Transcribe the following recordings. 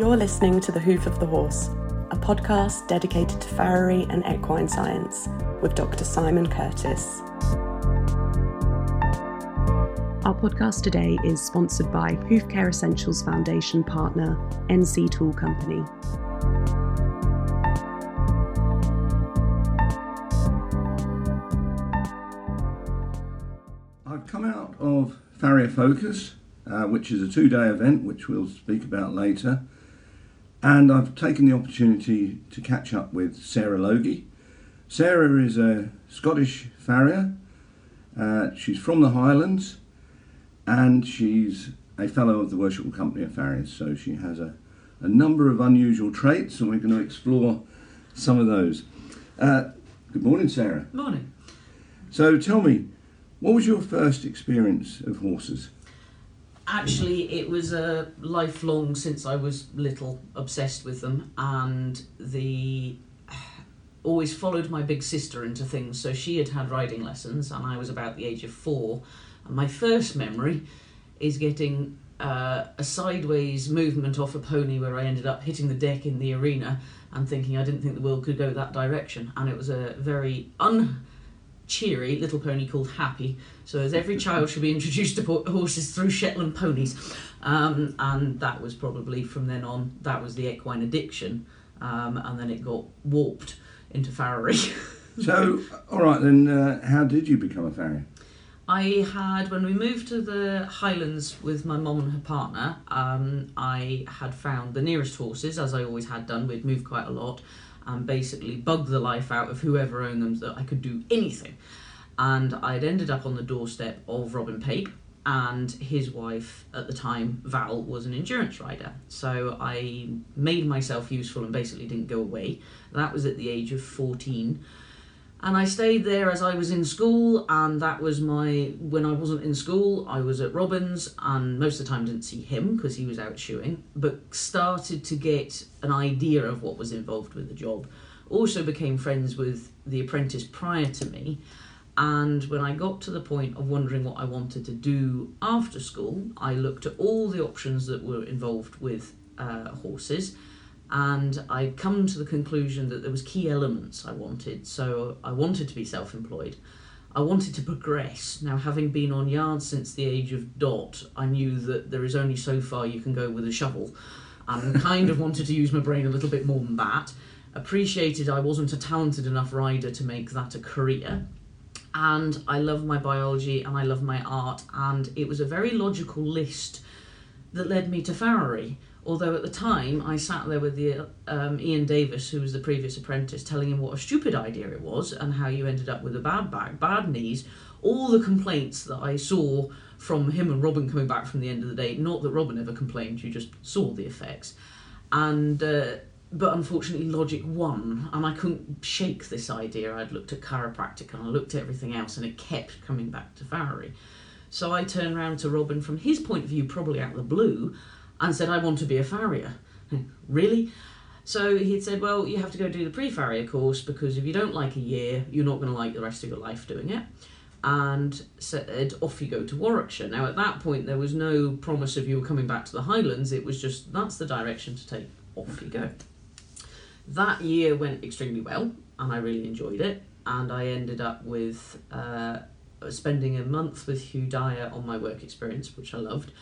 You're listening to The Hoof of the Horse, a podcast dedicated to farriery and equine science with Dr. Simon Curtis. Our podcast today is sponsored by Hoof Care Essentials Foundation partner NC Tool Company. I've come out of Farrier Focus, uh, which is a two day event, which we'll speak about later. And I've taken the opportunity to catch up with Sarah Logie. Sarah is a Scottish farrier. Uh, she's from the Highlands and she's a fellow of the Worshipful Company of Farriers. So she has a, a number of unusual traits, and we're going to explore some of those. Uh, good morning, Sarah. Morning. So tell me, what was your first experience of horses? Actually, it was a lifelong since I was little obsessed with them, and the always followed my big sister into things. So she had had riding lessons, and I was about the age of four. And my first memory is getting uh, a sideways movement off a pony where I ended up hitting the deck in the arena and thinking I didn't think the world could go that direction. And it was a very un cheery little pony called Happy. So as every child should be introduced to horses through Shetland ponies, um, and that was probably from then on that was the equine addiction, um, and then it got warped into farriery. So, all right then, uh, how did you become a farrier? I had when we moved to the Highlands with my mum and her partner. Um, I had found the nearest horses, as I always had done. We'd moved quite a lot, and basically bug the life out of whoever owned them so that I could do anything. And I'd ended up on the doorstep of Robin Pape, and his wife at the time, Val, was an endurance rider. So I made myself useful and basically didn't go away. That was at the age of 14. And I stayed there as I was in school, and that was my. When I wasn't in school, I was at Robin's, and most of the time didn't see him because he was out shoeing, but started to get an idea of what was involved with the job. Also became friends with the apprentice prior to me, and when I got to the point of wondering what I wanted to do after school, I looked at all the options that were involved with uh, horses and I'd come to the conclusion that there was key elements I wanted. So I wanted to be self-employed. I wanted to progress. Now, having been on yards since the age of dot, I knew that there is only so far you can go with a shovel, and kind of wanted to use my brain a little bit more than that. Appreciated I wasn't a talented enough rider to make that a career. And I love my biology and I love my art, and it was a very logical list that led me to farriery. Although at the time I sat there with the um, Ian Davis, who was the previous apprentice, telling him what a stupid idea it was and how you ended up with a bad back, bad knees, all the complaints that I saw from him and Robin coming back from the end of the day. Not that Robin ever complained, you just saw the effects. And uh, but unfortunately, logic won, and I couldn't shake this idea. I'd looked at chiropractic and I looked at everything else, and it kept coming back to farriery. So I turned round to Robin from his point of view, probably out of the blue, and said, I want to be a farrier. really? So he'd said, Well, you have to go do the pre farrier course because if you don't like a year, you're not going to like the rest of your life doing it. And said, Off you go to Warwickshire. Now, at that point, there was no promise of you coming back to the Highlands. It was just, That's the direction to take. Off you go. That year went extremely well, and I really enjoyed it. And I ended up with uh, spending a month with Hugh Dyer on my work experience, which I loved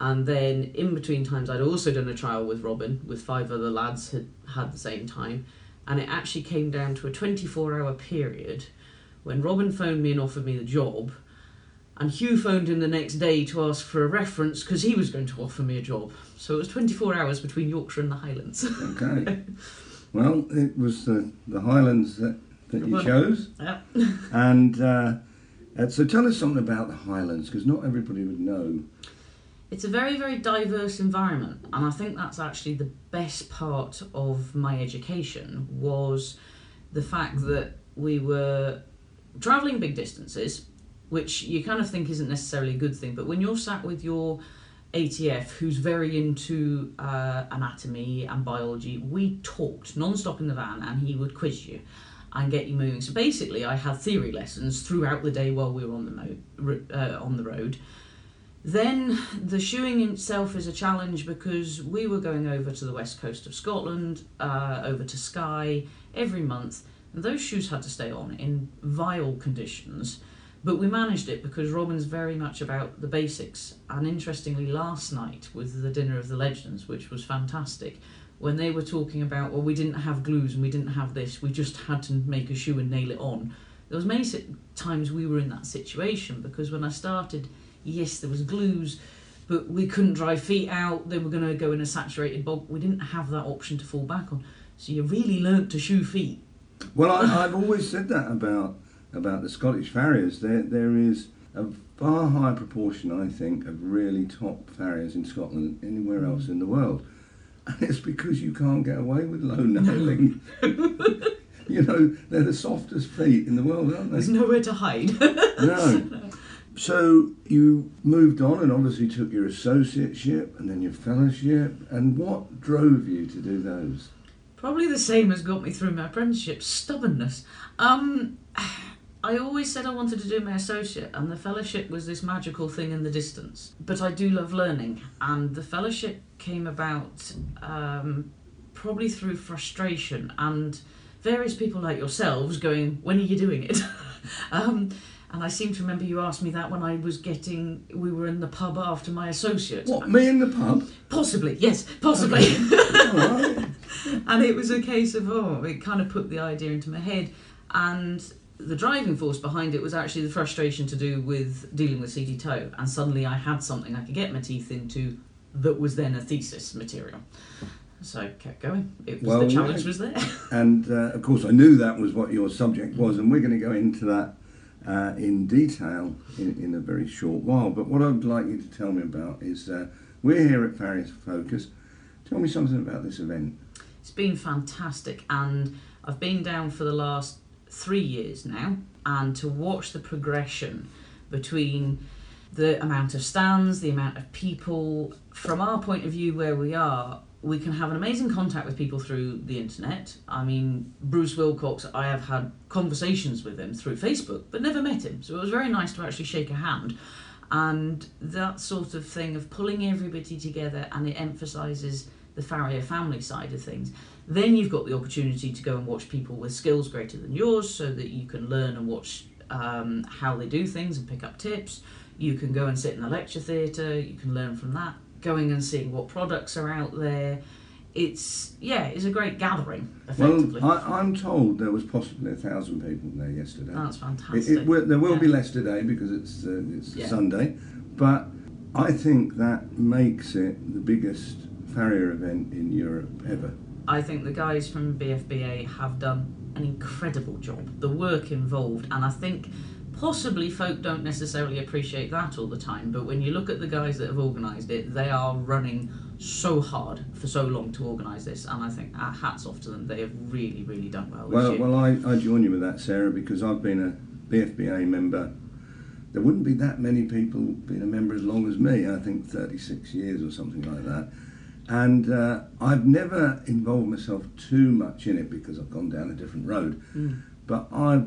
and then in between times I'd also done a trial with Robin with five other lads had had the same time and it actually came down to a 24 hour period when Robin phoned me and offered me the job and Hugh phoned him the next day to ask for a reference because he was going to offer me a job so it was 24 hours between Yorkshire and the Highlands Okay. well, it was the, the Highlands that, that you chose. yeah. And uh, uh, so tell us something about the Highlands because not everybody would know. It's a very, very diverse environment, and I think that's actually the best part of my education was the fact that we were travelling big distances, which you kind of think isn't necessarily a good thing, but when you're sat with your ATF who's very into uh, anatomy and biology, we talked non-stop in the van, and he would quiz you and get you moving. So basically, I had theory lessons throughout the day while we were on the mo- uh, on the road Then the shoeing itself is a challenge because we were going over to the west coast of Scotland, uh, over to Skye every month, and those shoes had to stay on in vile conditions. But we managed it because Robin's very much about the basics. And interestingly, last night with the Dinner of the Legends, which was fantastic, when they were talking about, well, we didn't have glues and we didn't have this, we just had to make a shoe and nail it on. There was many times we were in that situation because when I started, yes, there was glues, but we couldn't dry feet out. They were going to go in a saturated bog. We didn't have that option to fall back on. So you really learnt to shoe feet. Well, I, I've always said that about about the Scottish farriers. There there is a far higher proportion, I think, of really top farriers in Scotland than anywhere else in the world, and it's because you can't get away with low nailing. you know, they're the softest feet in the world, aren't they? There's nowhere to hide. No. So you moved on and obviously took your associateship and then your fellowship. And what drove you to do those? Probably the same as got me through my apprenticeship stubbornness. Um, I always said I wanted to do my associate, and the fellowship was this magical thing in the distance. But I do love learning, and the fellowship came about um, probably through frustration and various people like yourselves going, When are you doing it? um, and I seem to remember you asked me that when I was getting, we were in the pub after my associate. What, me in the pub? Possibly, yes, possibly. All right. and it was a case of oh it kind of put the idea into my head and the driving force behind it was actually the frustration to do with dealing with seedy toe and suddenly I had something I could get my teeth into that was then a thesis material so I kept going it was Well, the challenge yeah. was there And uh, of course, I knew that was what your subject was, and we're going to go into that uh, in detail in, in a very short while. But what I'd like you to tell me about is uh, we're here at Farriers Focus. Tell me something about this event. It's been fantastic, and I've been down for the last three years now, and to watch the progression between the amount of stands, the amount of people, from our point of view where we are, we can have an amazing contact with people through the internet. I mean, Bruce Wilcox, I have had conversations with him through Facebook, but never met him. So it was very nice to actually shake a hand. And that sort of thing of pulling everybody together and it emphasises the Farrier family side of things. Then you've got the opportunity to go and watch people with skills greater than yours so that you can learn and watch um, how they do things and pick up tips. You can go and sit in the lecture theatre, you can learn from that. Going and seeing what products are out there. It's, yeah, it's a great gathering, effectively. Well, I, I'm told there was possibly a thousand people there yesterday. That's fantastic. it will, there will be less today because it's uh, it's Yeah. Sunday, but I think that makes it the biggest farrier event in Europe ever. I think the guys from BFBA have done an incredible job. The work involved, and I think possibly folk don't necessarily appreciate that all the time. But when you look at the guys that have organised it, they are running so hard for so long to organise this, and I think uh, hats off to them. They have really, really done well this Well, year. well, I, I join you with that, Sarah, because I've been a BFBA member. There wouldn't be that many people being a member as long as me. I think 36 years or something like that. And uh, I've never involved myself too much in it because I've gone down a different road. Mm. But I,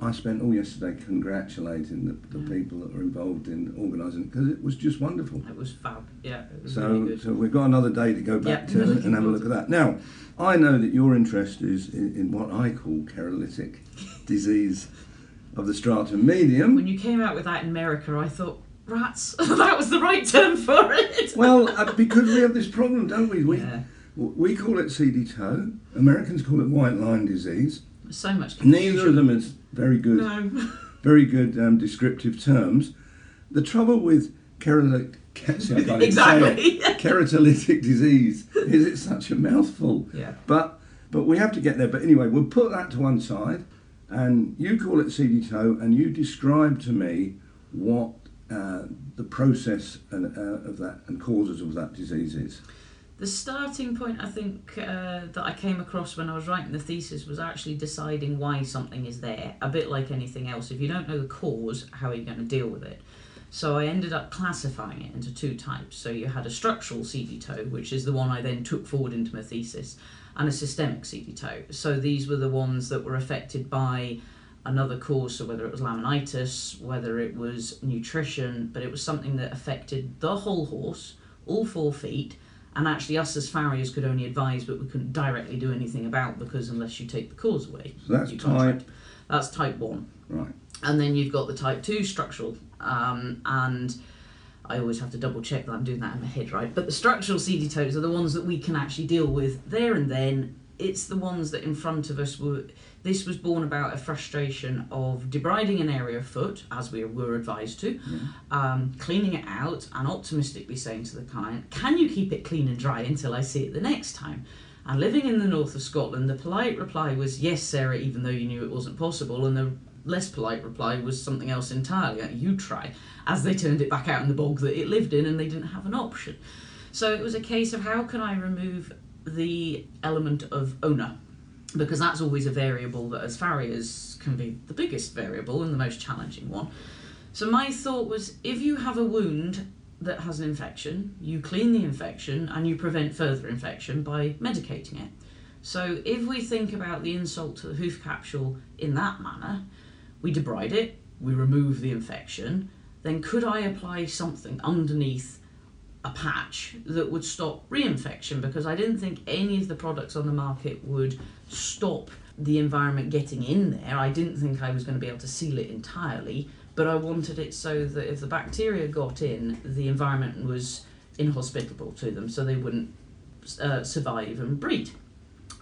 I spent all yesterday congratulating the, the Yeah. people that were involved in organising it because it was just wonderful. It was fab. Yeah, was So, really so we've got another day to go back Yeah, to and have a look at that. Now, I know that your interest is in, in what I call keratolytic disease of the stratum medium. when you came out with that in America, I thought rats. that was the right term for it. Well, uh, because we have this problem, don't we? We, yeah, we call it seedy toe. Americans call it white line disease. So much. Neither of them is very good, No. very good um, descriptive terms. The trouble with cherolytic, see, I can't even say it. exactly. keratolytic disease is it's such a mouthful. yeah. But but we have to get there. But anyway, we'll put that to one side, and you call it seedy toe, and you describe to me what uh, the process and, uh, of that and causes of that disease is. The starting point, I think, uh, that I came across when I was writing the thesis was actually deciding why something is there. A bit like anything else, if you don't know the cause, how are you going to deal with it? So I ended up classifying it into two types. So you had a structural seedy toe, which is the one I then took forward into my thesis, and a systemic seedy toe. So these were the ones that were affected by another cause, so whether it was laminitis, whether it was nutrition, but it was something that affected the whole horse, all four feet, and actually us as farriers could only advise, but we couldn't directly do anything about because unless you take the cause away, So that's type. That's type one, right. and then you've got the type two structural, um, and I always have to double check that I'm doing that in my head right. But the structural seedy toes are the ones that we can actually deal with there and then. It's the ones that in front of us were. This was born about a frustration of debriding an area of foot, as we were advised to, um, cleaning it out, and optimistically saying to the client, "Can you keep it clean and dry until I see it the next time?" And living in the north of Scotland, the polite reply was, "Yes, Sarah," even though you knew it wasn't possible, and the less polite reply was something else entirely. Like, you try, as they turned it back out in the bog that it lived in, and they didn't have an option. So it was a case of how can I remove the element of owner because that's always a variable that as farriers can be the biggest variable and the most challenging one. So my thought was if you have a wound that has an infection, you clean the infection and you prevent further infection by medicating it. So if we think about the insult to the hoof capsule in that manner, we debride it, we remove the infection, then could I apply something underneath a patch that would stop reinfection because I didn't think any of the products on the market would stop the environment getting in there. I didn't think I was going to be able to seal it entirely, but I wanted it so that if the bacteria got in, the environment was inhospitable to them so they wouldn't uh, survive and breed.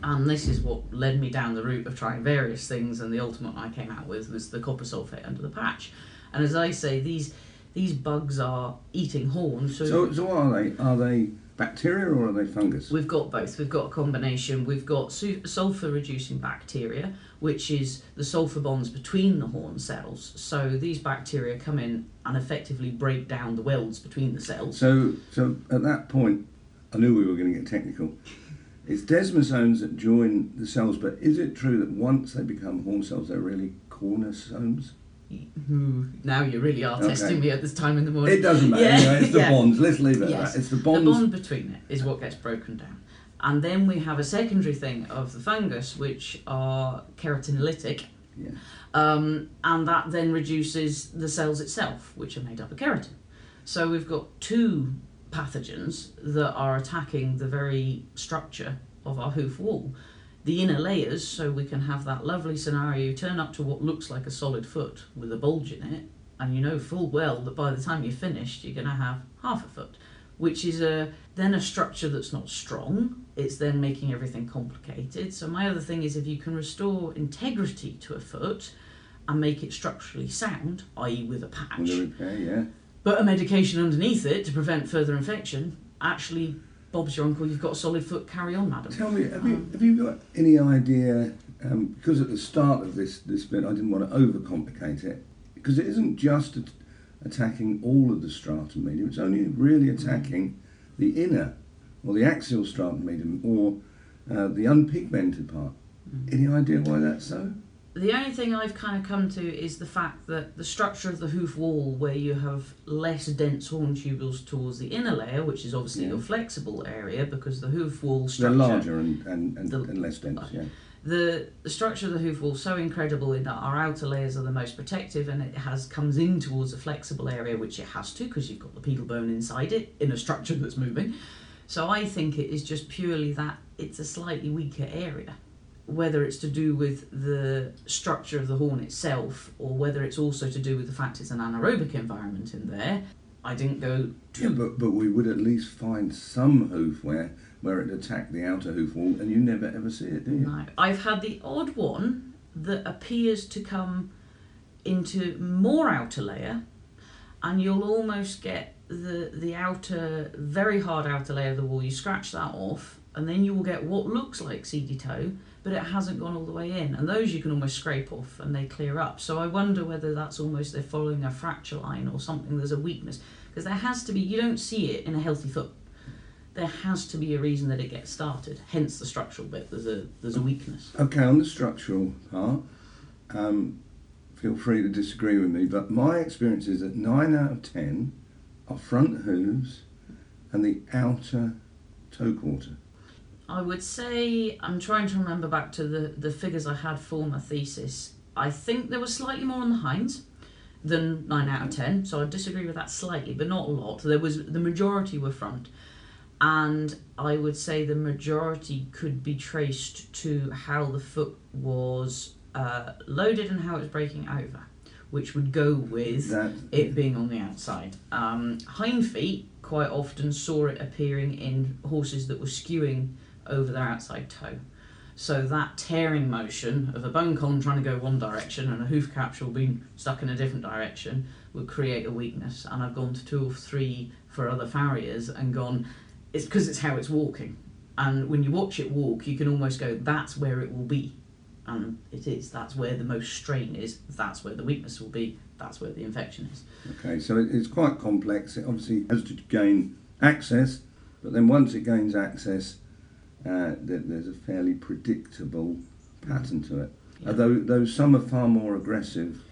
And this is what led me down the route of trying various things, and the ultimate I came out with was the copper sulfate under the patch. And as I say, these these bugs are eating horns. So, So, so what are they? Are they bacteria or are they fungus? we've got both. We've got a combination. We've got su- sulfur reducing bacteria, which is the sulfur bonds between the horn cells. So these bacteria come in and effectively break down the welds between the cells. So, so at that point, I knew we were going to get technical. It's desmosomes that join the cells, but is it true that once they become horn cells, they're really corneodesmosomes? Ooh, Now you really are Okay. testing me at this time in the morning. It doesn't matter. Yeah, anyway, it's the yeah. bonds. Let's leave it at Yes. that. It's the The bond between it is what gets broken down. And then we have a secondary thing of the fungus, which are keratinolytic, Yeah. um, and that then reduces the cells itself, which are made up of keratin. So we've got two pathogens that are attacking the very structure of our hoof wall. The inner layers, so we can have that lovely scenario. You turn up to what looks like a solid foot with a bulge in it, and you know full well that by the time you're finished, you're going to have half a foot, which is a then a structure that's not strong. It's then making everything complicated. So my other thing is if you can restore integrity to a foot and make it structurally sound, i.e., with a patch, With the repair, yeah. but a medication underneath it to prevent further infection, actually, Bob's your uncle. You've got a solid foot. Carry on, madam. Tell me, have you, have you got any idea? Um, because at the start of this this bit, I didn't want to overcomplicate it, because it isn't just at- attacking all of the stratum medium. It's only really attacking the inner, or the axial stratum medium, or uh, the unpigmented part. Any idea why that's so? The only thing I've kind of come to is the fact that the structure of the hoof wall, where you have less dense horn tubules towards the inner layer, which is obviously Yeah. your flexible area, because the hoof wall structure. They're larger and, and, and, The- and less dense. Yeah. the the structure of the hoof wall is so incredible in that our outer layers are the most protective, and it has comes in towards a flexible area, which it has to, because you've got the pedal bone inside it in a structure that's moving. So I think it is just purely that it's a slightly weaker area. Whether it's to do with the structure of the horn itself, or whether it's also to do with the fact it's an anaerobic environment in there, I didn't go Yeah, too. but, but we would at least find some hoof where, where it attacked the outer hoof wall, and you never ever see it, do you? No, I've had the odd one that appears to come into more outer layer, and you'll almost get the the outer, very hard outer layer of the wall. You scratch that off, and then you will get what looks like seedy toe, but it hasn't gone all the way in. And those you can almost scrape off, and they clear up. So I wonder whether that's almost they're following a fracture line or something. There's a weakness because there has to be. You don't see it in a healthy foot. There has to be a reason that it gets started. Hence the structural bit. There's a there's a weakness. Okay, on the structural part, um, feel free to disagree with me, but my experience is that nine out of ten are front hooves and the outer toe quarter. I would say I'm trying to remember back to the, the figures I had for my thesis. I think there was slightly more on the hinds than nine out of ten. So I disagree with that slightly, but not a lot. There was the majority were front, and I would say the majority could be traced to how the foot was uh, loaded and how it was breaking over, which would go with That it being on the outside. Um, hind feet quite often saw it appearing in horses that were skewing over their outside toe. So that tearing motion of a bone column trying to go one direction and a hoof capsule being stuck in a different direction would create a weakness. And I've gone to two or three for other farriers and gone, it's because it's how it's walking. And when you watch it walk, you can almost go, that's where it will be. And it is. That's where the most strain is. That's where the weakness will be. That's where the infection is. Okay, so it's quite complex. It obviously has to gain access, but then once it gains access, uh, there, there's a fairly predictable pattern to it. Yeah. Although, though some are far more aggressive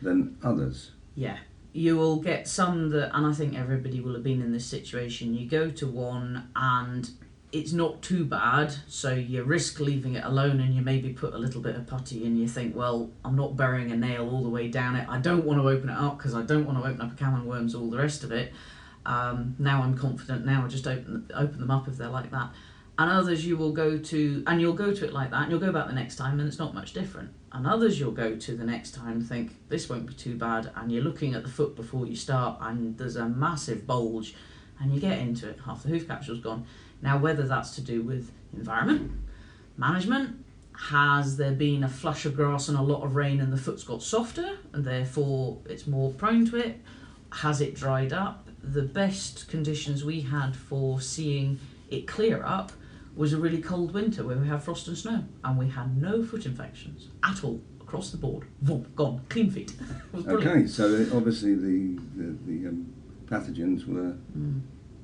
than others. Yeah. You will get some that, and I think everybody will have been in this situation. You go to one and it's not too bad, so you risk leaving it alone and you maybe put a little bit of putty and you think, well, I'm not burying a nail all the way down it. I don't want to open it up because I don't want to open up a can of worms, all the rest of it. Um, now I'm confident, now I just open, open them up if they're like that. And others you will go to, and you'll go to it like that, and you'll go back the next time, and it's not much different. And others you'll go to the next time think, this won't be too bad, and you're looking at the foot before you start, and there's a massive bulge, and you get into it, half the hoof capsule's gone. Now, whether that's to do with environment, management, has there been a flush of grass and a lot of rain, and the foot's got softer, and therefore it's more prone to it? Has it dried up? The best conditions we had for seeing it clear up was a really cold winter where we had frost and snow, and we had no foot infections at all across the board. Gone, clean feet. it was brilliant. Okay, so obviously the the, the um, pathogens were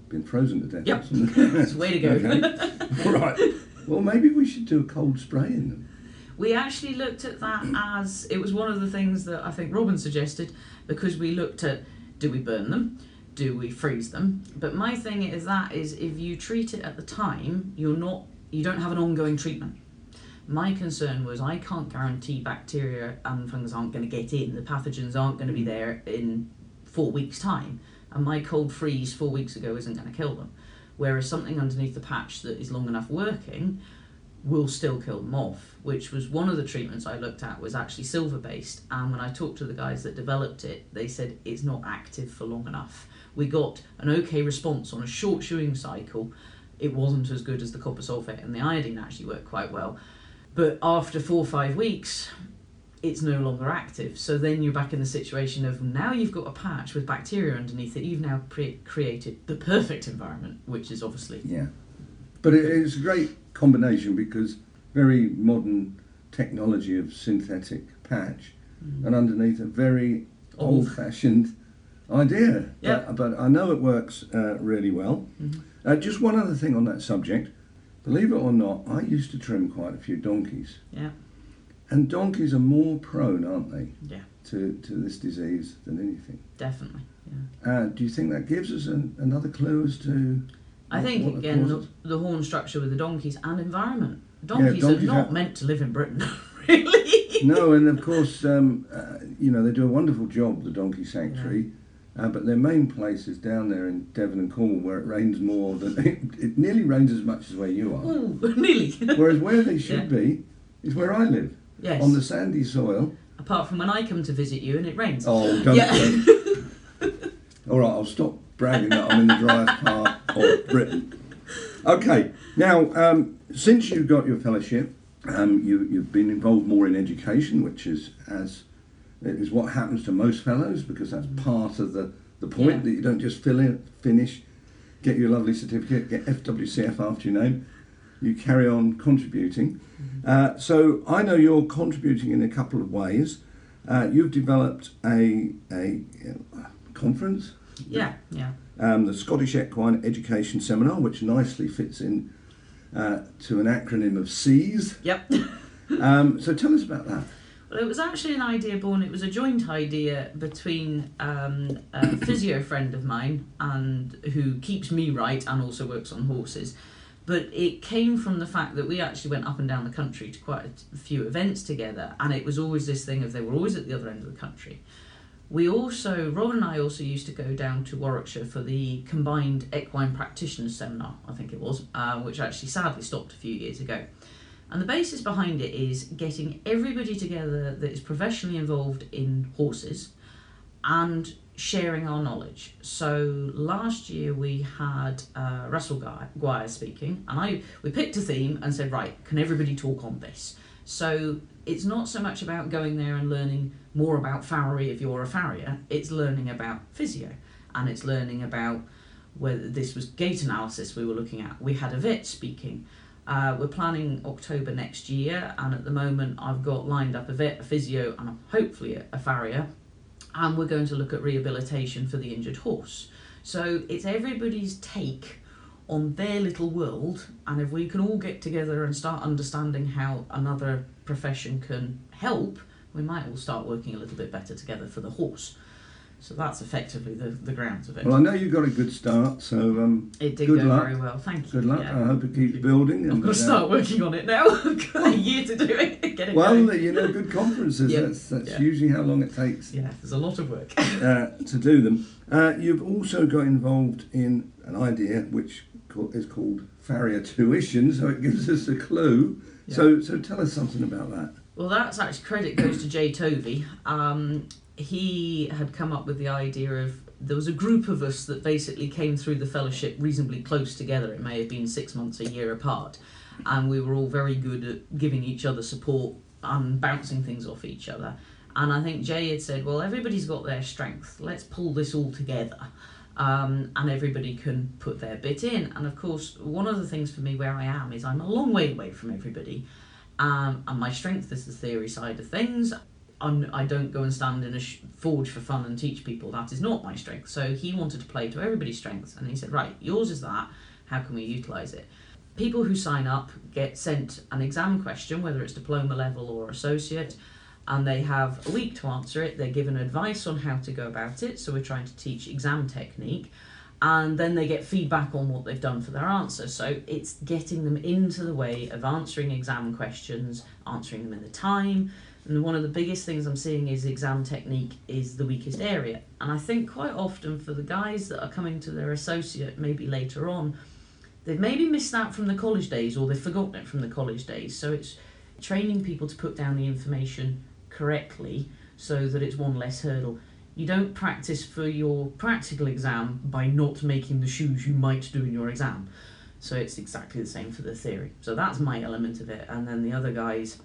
been frozen to death. Yep. It's the way to go. Okay. All right. Well, maybe we should do a cold spray in them. We actually looked at that as it was one of the things that I think Robin suggested because we looked at do we burn them, do we freeze them? But my thing is that is if you treat it at the time, you're not you don't have an ongoing treatment. My concern was I can't guarantee bacteria and fungus aren't going to get in. The pathogens aren't going to be there in four weeks' time, and my cold freeze four weeks ago isn't going to kill them. Whereas something underneath the patch that is long enough working will still kill them off, which was one of the treatments I looked at was actually silver based. And when I talked to the guys that developed it, they said it's not active for long enough. We got an okay response on a short shoeing cycle. It wasn't as good as the copper sulfate and the iodine actually worked quite well. But after four or five weeks, it's no longer active. So then you're back in the situation of now you've got a patch with bacteria underneath it. You've now pre- created the perfect environment, which is obviously Yeah. But it, it's a great combination because very modern technology of synthetic patch mm. and underneath a very Old. Idea. Yeah. But, but I know it works uh, really well. Mhm. Uh, just one other thing on that subject. Believe it or not, I used to trim quite a few donkeys. Yeah. And donkeys are more prone, aren't they, Yeah. to, to this disease than anything. definitely. Yeah. Uh, do you think that gives us an, another clue as to I what- think what again the, the horn structure with the donkeys and environment. Donkeys, donkeys are not have- meant to live in Britain, really. no, and of course, um, uh, you know, they do a wonderful job, the Donkey Sanctuary, uh, but their main place is down there in Devon and Cornwall where it rains more than, it, it nearly rains as much as where you are. Ooh, nearly. Whereas where they should be is where I live, yes. on the sandy soil. Apart from when I come to visit you and it rains. Oh, don't. Yeah. don't. All right, I'll stop bragging that I'm in the driest part of Britain. Okay, now, um, since you got your fellowship, um, you, you've been involved more in education, which is as is what happens to most fellows because that's part of the, the point Yeah. that you don't just fill in, finish, get your lovely certificate, get FWCF after your name. You carry on contributing. Uh, so I know you're contributing in a couple of ways. Uh, you've developed a, a uh, conference, yeah, yeah. um, the Scottish Equine Education Seminar, which nicely fits in uh, to an acronym of C's. Yep. Um, so tell us about that. Well, it was actually an idea born. It was a joint idea between um, a physio friend of mine and who keeps me right and also works on horses. but it came from the fact that we actually went up and down the country to quite a few events together, and it was always this thing of they were always at the other end of the country. We also, Robin and I also used to go down to Warwickshire for the combined equine practitioners seminar, I think it was, uh, which actually sadly stopped a few years ago. And the basis behind it is getting everybody together that is professionally involved in horses and sharing our knowledge. So last year we had uh, Russell Guire speaking, and I we picked a theme and said, right, can everybody talk on this? So it's not so much about going there and learning more about farriery if you're a farrier. It's learning about physio, and it's learning about whether this was gait analysis we were looking at. We had a vet speaking. Uh, we're planning October next year, and at the moment, I've got lined up a vet, a physio, and hopefully a, a farrier and we're going to look at rehabilitation for the injured horse. So it's everybody's take on their little world, and if we can all get together and start understanding how another profession can help, we might all start working a little bit better together for the horse. So that's effectively the, the grounds of it. Well, I know you got a good start, so um, it did good go luck. very well. Thank you. Good luck. Yeah. I hope it keeps building. I'm going to start working on it now. I've got a year to do it. Get it Well, going. you know, good conferences. Yeah. That's, that's Yeah. usually how long it takes Yeah, there's a lot of work. uh, to do them. Uh, you've also got involved in an idea which is called farrier tuition, so it gives us a clue. Yeah. So, so tell us something about that. Well, that's actually credit goes to Jay Tovey. Um, he had come up with the idea of there was a group of us that basically came through the fellowship reasonably close together. It may have been six months, a year apart, and we were all very good at giving each other support and bouncing things off each other. And I think Jay had said, well, everybody's got their strength. Let's pull this all together. Um, and everybody can put their bit in. And of course, one of the things for me where I am is I'm a long way away from everybody. Um, and my strength is the theory side of things. I'm, I don't go and stand in a sh- forge for fun and teach people. That is not my strength. So he wanted to play to everybody's strengths. And he said, right, yours is that. How can we utilise it? People who sign up get sent an exam question, whether it's diploma level or associate, and they have a week to answer it. They're given advice on how to go about it. So we're trying to teach exam technique. And then they get feedback on what they've done for their answer. So it's getting them into the way of answering exam questions, answering them in the time. And one of the biggest things I'm seeing is exam technique is the weakest area. And I think quite often for the guys that are coming to their associate maybe later on, they've maybe missed that from the college days or they've forgotten it from the college days. So it's training people to put down the information correctly so that it's one less hurdle. You don't practice for your practical exam by not making the shoes you might do in your exam. So it's exactly the same for the theory. So that's my element of it. And then the other guys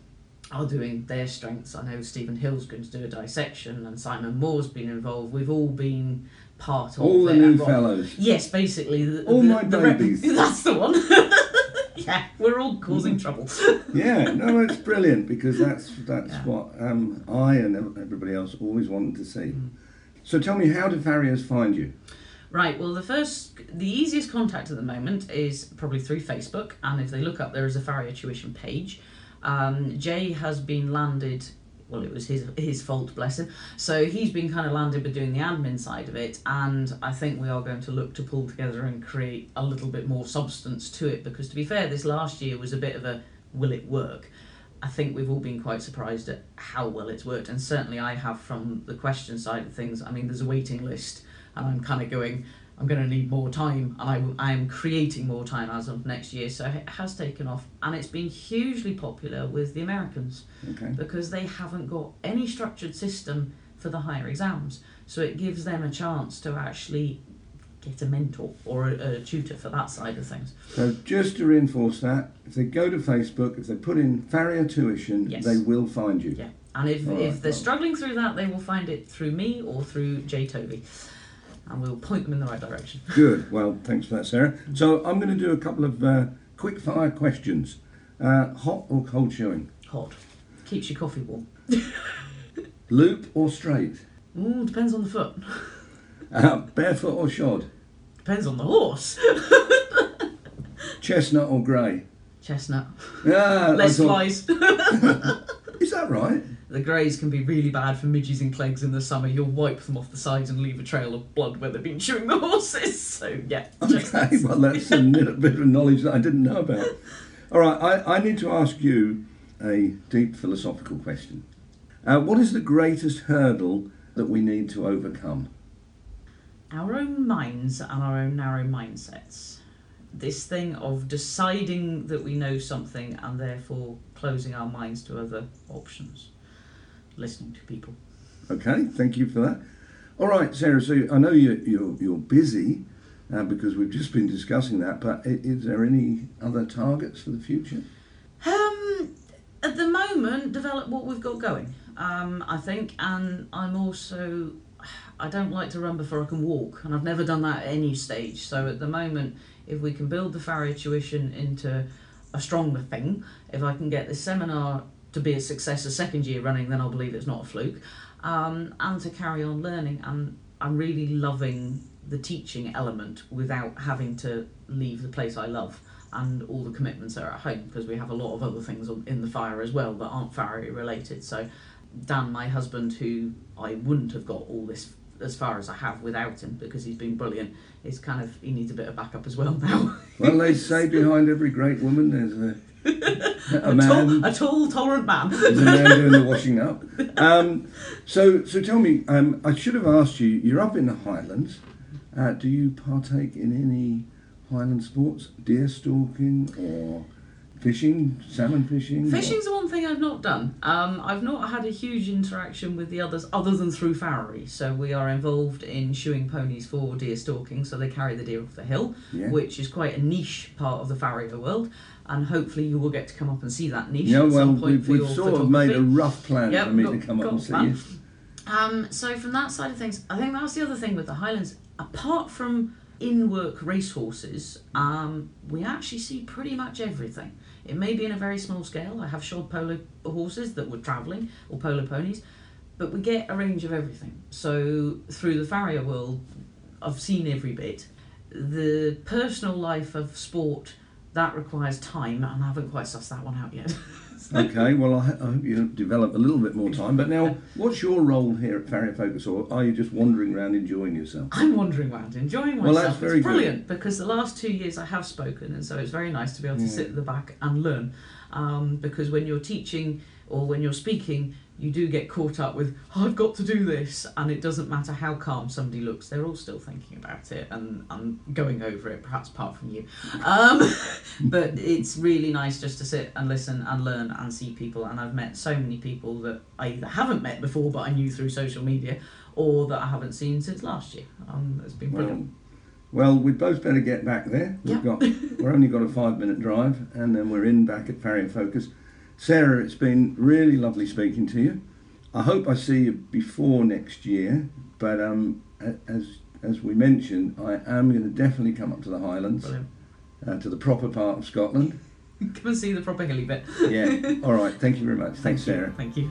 are doing their strengths. I know Stephen Hill's going to do a dissection and Simon Moore's been involved. We've all been part of All the new Rob- fellows. Yes, basically. The, All the, my the rep- babies. that's the one. yeah, we're all causing trouble. Yeah, no, it's brilliant because that's that's Yeah. what um, I and everybody else always wanted to see. Mm. So tell me, how do farriers find you? Right, well, the first, the easiest contact at the moment is probably through Facebook, and if they look up, there is a Farrier tuition page. Um, Jay has been landed, well, it was his his fault, bless him. So he's been kind of landed with doing the admin side of it, and I think we are going to look to pull together and create a little bit more substance to it, because to be fair, this last year was a bit of a will it work? I think we've all been quite surprised at how well it's worked, and certainly I have from the question side of things. I mean, there's a waiting list, and I'm kind of going, I'm going to need more time, and I, I'm creating more time as of next year. So it has taken off, and it's been hugely popular with the Americans Okay. because they haven't got any structured system for the higher exams. So it gives them a chance to actually get a mentor or a, a tutor for that side of things. So just to reinforce that, if they go to Facebook, if they put in farrier tuition, Yes. they will find you. Yeah. And if, All if they're well. struggling through that, they will find it through me or through Jay Tovey. And we'll point them in the right direction. Good. Well, thanks for that, Sarah. So I'm going to do a couple of uh, quick fire questions. Uh, hot or cold shoeing? Hot. Keeps your coffee warm. Loop or straight? Ooh, depends on the foot. Uh, barefoot or shod? Depends on the horse. Chestnut or grey? Chestnut. Yeah, Less thought- flies. Is that right? The greys can be really bad for midges and clegs in the summer. You'll wipe them off the sides and leave a trail of blood where they've been chewing the horses. So yeah. Okay, well, that's a little bit of knowledge that I didn't know about. All right, I, I need to ask you a deep philosophical question. Uh, what is the greatest hurdle that we need to overcome? our own minds and our own narrow mindsets. This thing of deciding that we know something and therefore closing our minds to other options. Listening to people. Okay, thank you for that. All right, Sarah. So I know you're you're, you're busy uh, because we've just been discussing that. But i- is there any other targets for the future? Um, at the moment, develop what we've got going. Um, I think, and I'm also, I don't like to run before I can walk, and I've never done that at any stage. So at the moment, if we can build the Farrier tuition into a stronger thing, if I can get this seminar to be a success a second year running, then I'll believe it's not a fluke, um, and to carry on learning. And I'm really loving the teaching element without having to leave the place I love and all the commitments are at home because we have a lot of other things on, in the fire as well that aren't Farrier related. So Dan, my husband, who I wouldn't have got all this as far as I have without him because he's been brilliant, is kind of he needs a bit of backup as well now. Well, they say behind every great woman there's a, a a, man. tall, a tall, tolerant man. There's a man doing the washing up. Um, so, so tell me, um, I should have asked you. You're up in the Highlands. Uh, do you partake in any Highland sports, deer stalking or fishing, salmon fishing? or- Fishing's the one thing I've not done. Um, I've not had a huge interaction with the others other than through farriery. So we are involved in shoeing ponies for deer stalking, so they carry the deer off the hill, Yeah. which is quite a niche part of the farrier world. And hopefully you will get to come up and see that niche Yeah, at well, some point we've, we've your sort of made a rough plan Yep, for me got- to come up and see you. Um, so from that side of things, I think that's the other thing with the Highlands. Apart from in-work racehorses, um, we actually see pretty much everything. It may be in a very small scale. I have shod polo horses that were travelling, or polo ponies, but we get a range of everything. So through the farrier world, I've seen every bit. The personal life of sport that requires time, and I haven't quite sussed that one out yet. Okay, well, I, I hope you develop a little bit more time. But now, what's your role here at Farrier Focus, or are you just wandering around enjoying yourself? I'm wandering around, enjoying myself. Well, that's very it's good. brilliant because the last two years I have spoken, and so it's very nice to be able to Yeah. sit at the back and learn. Um, because when you're teaching or when you're speaking, you do get caught up with I've got to do this, and it doesn't matter how calm somebody looks; they're all still thinking about it and, and going over it, perhaps apart from you. Um, but it's really nice just to sit and listen and learn and see people. And I've met so many people that I either haven't met before, but I knew through social media, or that I haven't seen since last year. Um, it's been brilliant. Well, well, we'd both better get back there. We've got we're only got a five minute drive, and then we're in back at Farrier Focus. Sarah, it's been really lovely speaking to you. I hope I see you before next year, but um, as as we mentioned, I am going to definitely come up to the Highlands, uh, to the proper part of Scotland. Come and see the proper hilly bit. Yeah. All right. Thank you very much. Thanks, you. Sarah. Thank you.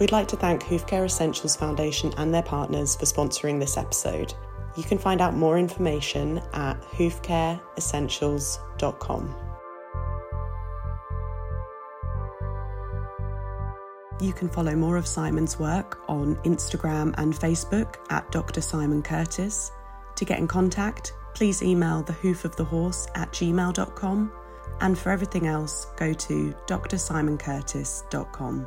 We'd like to thank Hoofcare Essentials Foundation and their partners for sponsoring this episode. You can find out more information at hoofcareessentials.com. You can follow more of Simon's work on Instagram and Facebook at Dr. Simon Curtis. To get in contact, please email the hoof of the horse at gmail.com. And for everything else, go to drsimoncurtis.com.